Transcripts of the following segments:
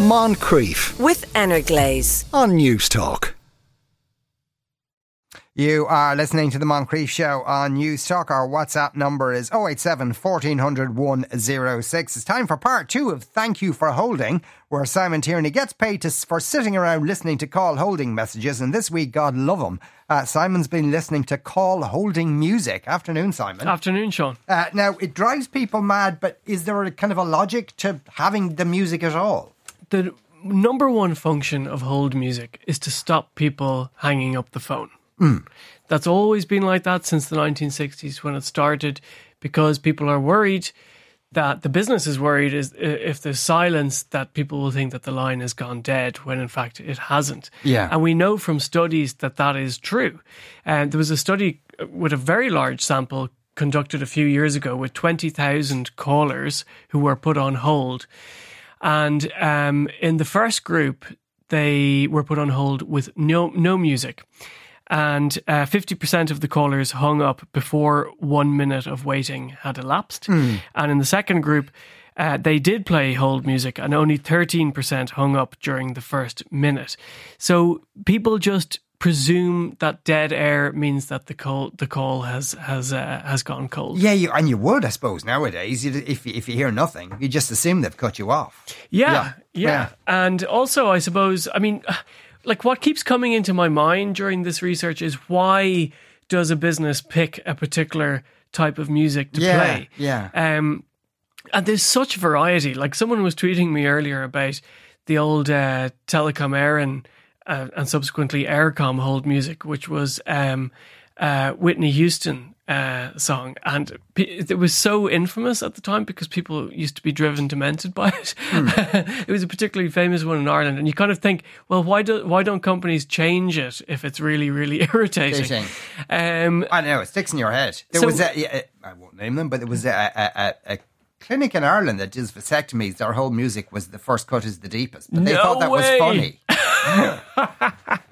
Moncrief with Energlaze on Newstalk. You are listening to the Moncrief Show on Newstalk. Our WhatsApp number is 087 1400 106. It's time for part two of Thank You for Holding, where Simon Tierney gets paid to, for sitting around listening to call holding messages. And this week, God love him, uh, Simon's been listening to call holding music. Afternoon, Simon. Afternoon, Sean. Uh, now, it drives people mad, but is there a kind of a logic to having the music at all? The number one function of hold music is to stop people hanging up the phone. Mm. That's always been like that since the 1960s when it started, because people are worried that the business is worried is if there's silence that people will think that the line has gone dead when in fact it hasn't. Yeah. And we know from studies that that is true. And there was a study with a very large sample conducted a few years ago with 20,000 callers who were put on hold. And um, in the first group, they were put on hold with no no music and uh, 50% of the callers hung up before one minute of waiting had elapsed. Mm. And in the second group, uh, they did play hold music, and only 13% hung up during the first minute. So people just presume that dead air means that the call the call has has uh, has gone cold. Yeah, you, and you would, I suppose, nowadays. If if you hear nothing, you just assume they've cut you off. Yeah, yeah, yeah. yeah. and also, I suppose, I mean like what keeps coming into my mind during this research is why does a business pick a particular type of music to yeah, play? Yeah. Um, and there's such variety. Like someone was tweeting me earlier about the old uh, Telecom Éireann uh, and subsequently Eircom hold music, which was um, uh, Whitney Houston uh, song, and it was so infamous at the time because people used to be driven demented by it. Mm. it was a particularly famous one in Ireland, and you kind of think, well, why do why don't companies change it if it's really really irritating? Um, I know it sticks in your head. There so, was a, I won't name them, but there was a, a, a clinic in Ireland that does vasectomies. Their whole music was the first cut is the deepest, but they no thought that way. was funny.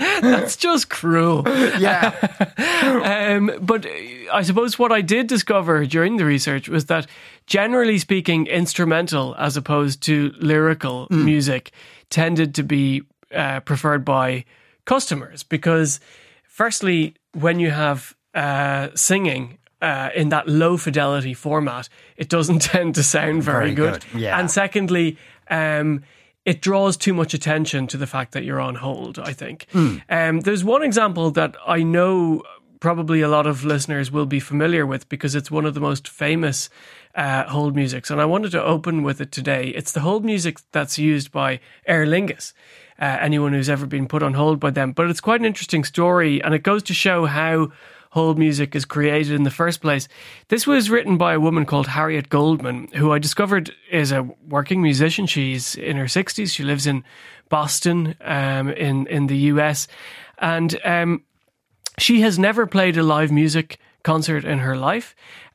That's just cruel. Yeah. um, but I suppose what I did discover during the research was that, generally speaking, instrumental as opposed to lyrical mm. music tended to be uh, preferred by customers because, firstly, when you have uh, singing uh, in that low fidelity format, it doesn't tend to sound very, very good. good. Yeah. And secondly, um, it draws too much attention to the fact that you're on hold, I think. Mm. Um, there's one example that I know probably a lot of listeners will be familiar with because it's one of the most famous uh, hold musics. And I wanted to open with it today. It's the hold music that's used by Aer Lingus. Uh, anyone who's ever been put on hold by them. But it's quite an interesting story, and it goes to show how hold music is created in the first place. This was written by a woman called Harriet Goldman, who I discovered is a working musician. She's in her 60s. She lives in Boston, um, in, in the US. And um, she has never played a live music concert in her life.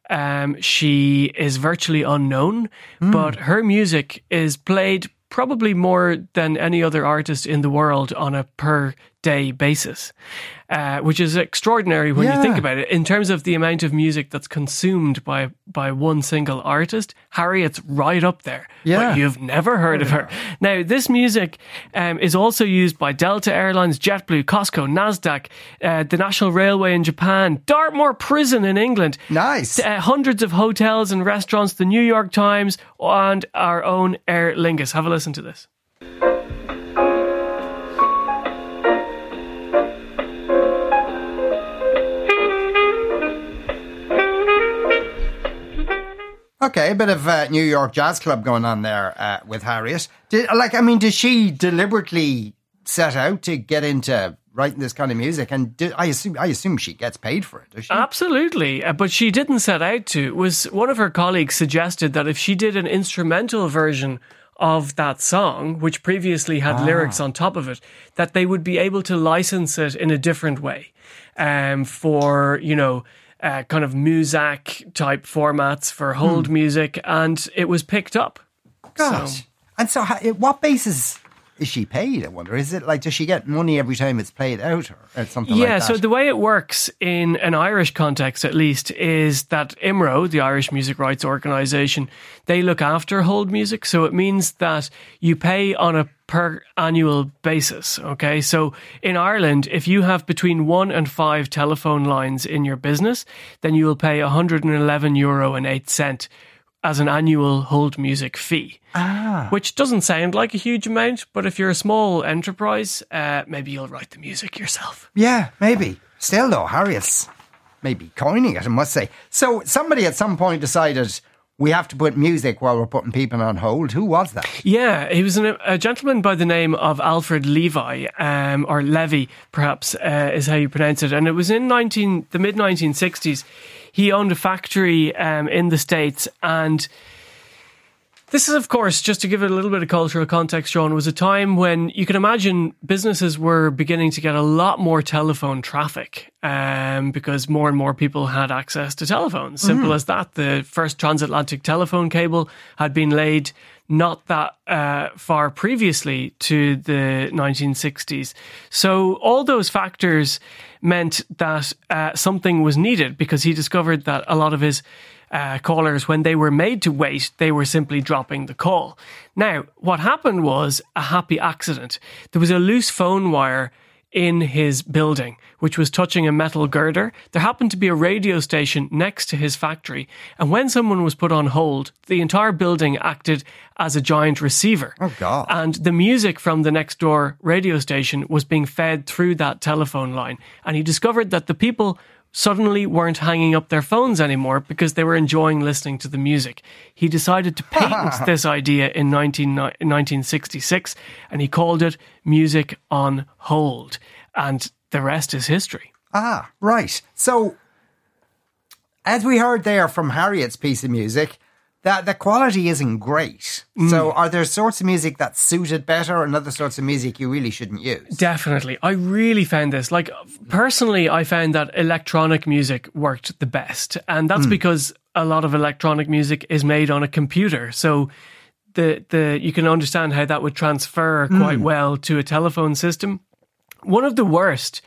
Um, she is virtually unknown, mm. but her music is played probably more than any other artist in the world on a per day basis, uh, which is extraordinary when yeah. you think about it. In terms of the amount of music that's consumed by by one single artist, Harriet's right up there. Yeah, but you've never heard of her. Now, this music um, is also used by Delta Airlines, JetBlue, Costco, Nasdaq, uh, the National Railway in Japan, Dartmoor Prison in England. Nice. Uh, hundreds of hotels and restaurants, the New York Times, and our own Aer Lingus. Have a listen to this. Okay, a bit of uh, New York Jazz Club going on there uh, with Harriet. Did, like, I mean, did she deliberately set out to get into writing this kind of music? And did, I assume, I assume she gets paid for it. Does she? Absolutely, uh, but she didn't set out to. It was one of her colleagues suggested that if she did an instrumental version of that song, which previously had ah. lyrics on top of it, that they would be able to license it in a different way, um, for you know uh, kind of Muzak type formats for hold hmm. music, and it was picked up. Gosh. So. And so, what basis is she paid? I wonder. Is it like does she get money every time it's played out or, or something yeah, like that? Yeah, so the way it works in an Irish context, at least, is that IMRO, the Irish Music Rights Organisation, they look after hold music. So it means that you pay on a per annual basis. Okay. So in Ireland, if you have between one and five telephone lines in your business, then you will pay 111 euro and eight cent as an annual hold music fee. ah, Which doesn't sound like a huge amount, but if you're a small enterprise, uh, maybe you'll write the music yourself. yeah, maybe. Still though, Harriet's maybe coining it. I must say. So somebody at some point decided we have to put music while we're putting people on hold. Who was that? Yeah, he was an, a gentleman by the name of Alfred Levi, um, or Levy, perhaps uh, is how you pronounce it. And it was in 19, the mid 1960s. He owned a factory um, in the States and this is, of course, just to give it a little bit of cultural context, Sean, was a time when you can imagine businesses were beginning to get a lot more telephone traffic um, because more and more people had access to telephones. Simple as that. The first transatlantic telephone cable had been laid not that uh, far previously to the 1960s. So all those factors meant that uh, something was needed because he discovered that a lot of his uh, callers, when they were made to wait, they were simply dropping the call. Now, what happened was a happy accident. There was a loose phone wire in his building, which was touching a metal girder. There happened to be a radio station next to his factory, and when someone was put on hold, the entire building acted as a giant receiver. Oh, God. And the music from the next door radio station was being fed through that telephone line. And he discovered that the people suddenly weren't hanging up their phones anymore because they were enjoying listening to the music. He decided to patent this idea in 19, in 1966 and he called it Music on Hold. And the rest is history. Ah, right. So, as we heard there from Harriet's piece of music, that the quality isn't great. Mm. So, are there sorts of music that suited better, and other sorts of music you really shouldn't use? Definitely. I really found this. Like, personally, I found that electronic music worked the best. And that's mm. because a lot of electronic music is made on a computer. So, the, the you can understand how that would transfer mm. quite well to a telephone system. One of the worst,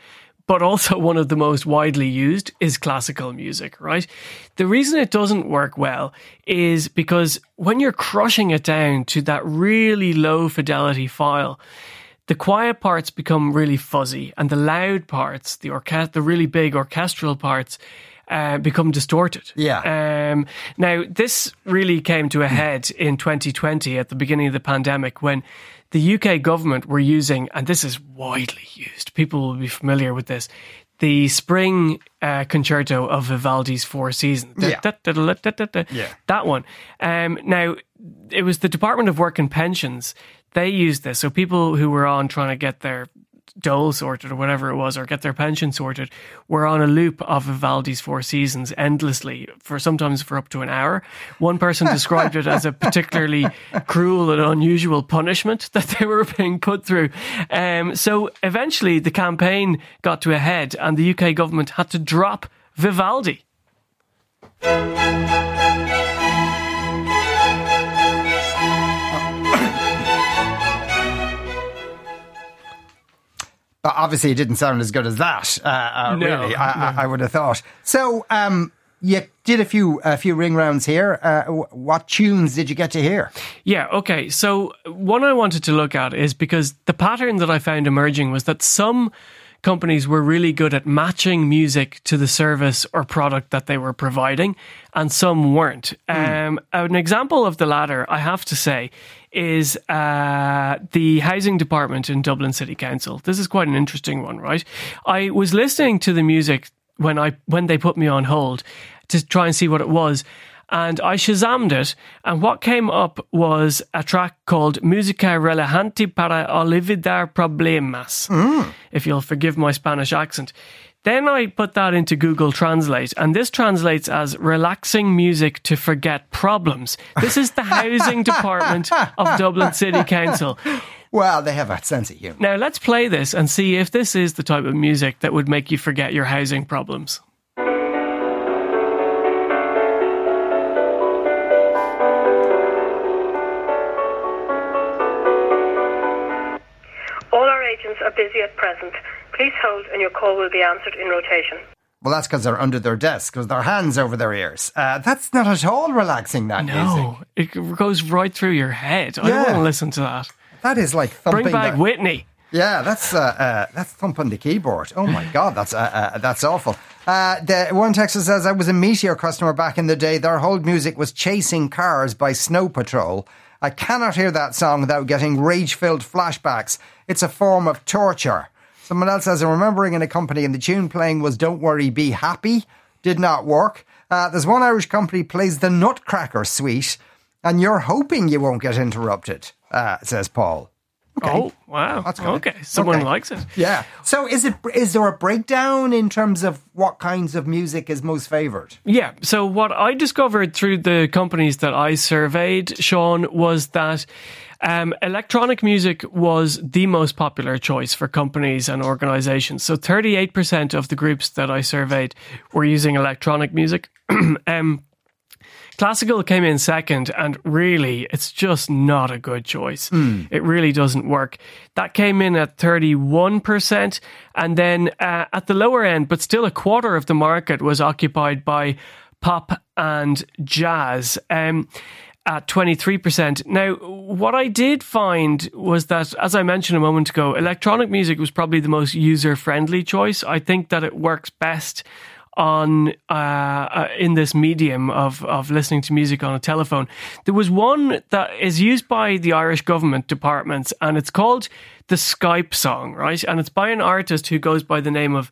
but also one of the most widely used, is classical music, right? The reason it doesn't work well is because when you're crushing it down to that really low fidelity file, the quiet parts become really fuzzy, and the loud parts, the orchest- the really big orchestral parts, uh, become distorted. Yeah. Um, now, this really came to a head in 2020 at the beginning of the pandemic when the UK government were using, and this is widely used, people will be familiar with this, the spring uh, concerto of Vivaldi's Four Seasons. Yeah. Yeah. That one. Um, now, it was the Department of Work and Pensions. They used this. So people who were on trying to get their dole sorted or whatever it was, or get their pension sorted, were on a loop of Vivaldi's Four Seasons endlessly for sometimes for up to an hour. One person described it as a particularly cruel and unusual punishment that they were being put through. Um, so eventually the campaign got to a head and the UK government had to drop Vivaldi. But obviously, it didn't sound as good as that. Uh, uh, No, really, I, I, I would have thought. So, um, you did a few a few ring rounds here. Uh, what tunes did you get to hear? Yeah, okay. So, one I wanted to look at is because the pattern that I found emerging was that some companies were really good at matching music to the service or product that they were providing, and some weren't. Um, an example of the latter, I have to say, is uh, the housing department in Dublin City Council. This is quite an interesting one, right? I was listening to the music when I when they put me on hold to try and see what it was. And I shazammed it, and what came up was a track called Música relajante para olvidar problemas. Hmm. If you'll forgive my Spanish accent. Then I put that into Google Translate, and this translates as relaxing music to forget problems. This is the housing department of Dublin City Council. Well, they have a sense of humor. Now let's play this and see if this is the type of music that would make you forget your housing problems. Are busy at present. Please hold and your call will be answered in rotation. Well, that's because they're under their desk, because their hands over their ears. Uh, that's not at all relaxing, that No, music. it goes right through your head. I don't want to listen to that. That is like thumping. Bring back the- Whitney. Yeah, that's uh, uh, that's thumping the keyboard. Oh my god, that's uh, uh, that's awful. Uh, the one texter says I was a Meteor customer back in the day. Their whole music was "Chasing Cars" by Snow Patrol. I cannot hear that song without getting rage-filled flashbacks. It's a form of torture. Someone else says I'm remembering in a company and the tune playing was "Don't Worry, Be Happy." Did not work. Uh, there's one Irish company plays the Nutcracker Suite, and you're hoping you won't get interrupted. Uh, says Paul. Oh, wow. That's good. okay. Someone Okay. likes it. Yeah. So is it is there a breakdown in terms of what kinds of music is most favoured? Yeah. So what I discovered through the companies that I surveyed, Sean, was that um, electronic music was the most popular choice for companies and organizations. So 38% of the groups that I surveyed were using electronic music. um, Classical came in second, and really, it's just not a good choice. It really doesn't work. That came in at 31%, and then uh, at the lower end, but still a quarter of the market was occupied by pop and jazz. Um, at 23%. Now, what I did find was that, as I mentioned a moment ago, electronic music was probably the most user friendly choice. I think that it works best on uh, uh, in this medium of of listening to music on a telephone. There was one that is used by the Irish government departments, and it's called the Skype song, right? And it's by an artist who goes by the name of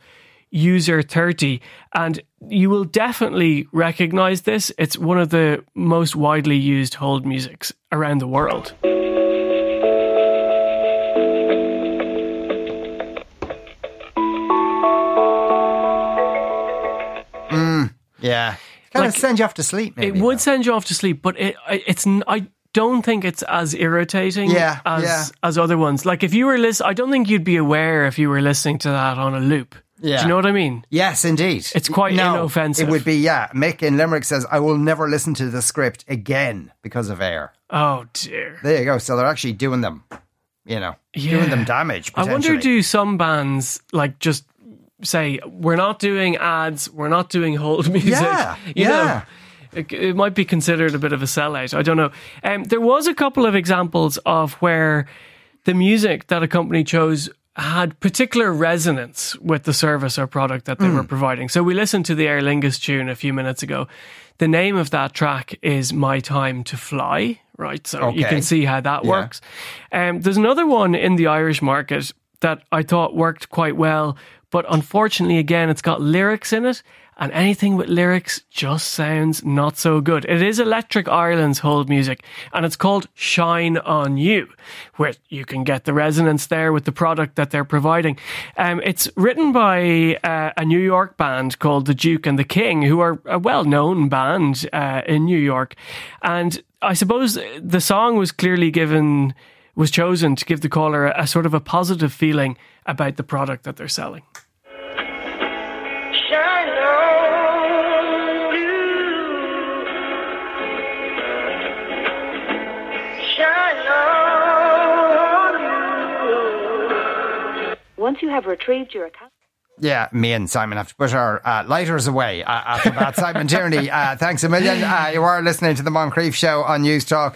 User 30, and you will definitely recognize this. It's one of the most widely used hold musics around the world. Yeah. Kind Like, of send you off to sleep, maybe. It would send you off to sleep, but it I- it's I don't think it's as irritating Yeah, as yeah. as other ones. Like if you were listening, I don't think you'd be aware if you were listening to that on a loop. Yeah. Do you know what I mean? Yes, indeed. It's quite no, inoffensive. It would be, yeah. Mick in Limerick says, I will never listen to the script again because of Eir. Oh dear. There you go. So they're actually doing them, you know, doing them damage. I wonder, do some bands like just say we're not doing ads, we're not doing hold music? Yeah, you yeah. know, it, it might be considered a bit of a sellout. I don't know. Um, there was a couple of examples of where the music that a company chose had particular resonance with the service or product that they were Hmm. providing. So we listened to the Aer Lingus tune a few minutes ago. The name of that track is My Time to Fly, right? So you can see how that Yeah. works. Um, there's another one in the Irish market that I thought worked quite well, but unfortunately, again, it's got lyrics in it, and anything with lyrics just sounds not so good. It is Electric Ireland's hold music, and it's called Shine on You, where you can get the resonance there with the product that they're providing. Um, it's written by uh, a New York band called The Duke and the King, who are a well known band uh, in New York. And I suppose the song was clearly given was chosen to give the caller a, a sort of a positive feeling about the product that they're selling. Shine on you. Shine on you. Once you have retrieved your account. Yeah, me and Simon have to put our uh, lighters away uh, after that. Simon Tierney, uh, thanks a million. Uh, you are listening to the Moncrief Show on Newstalk.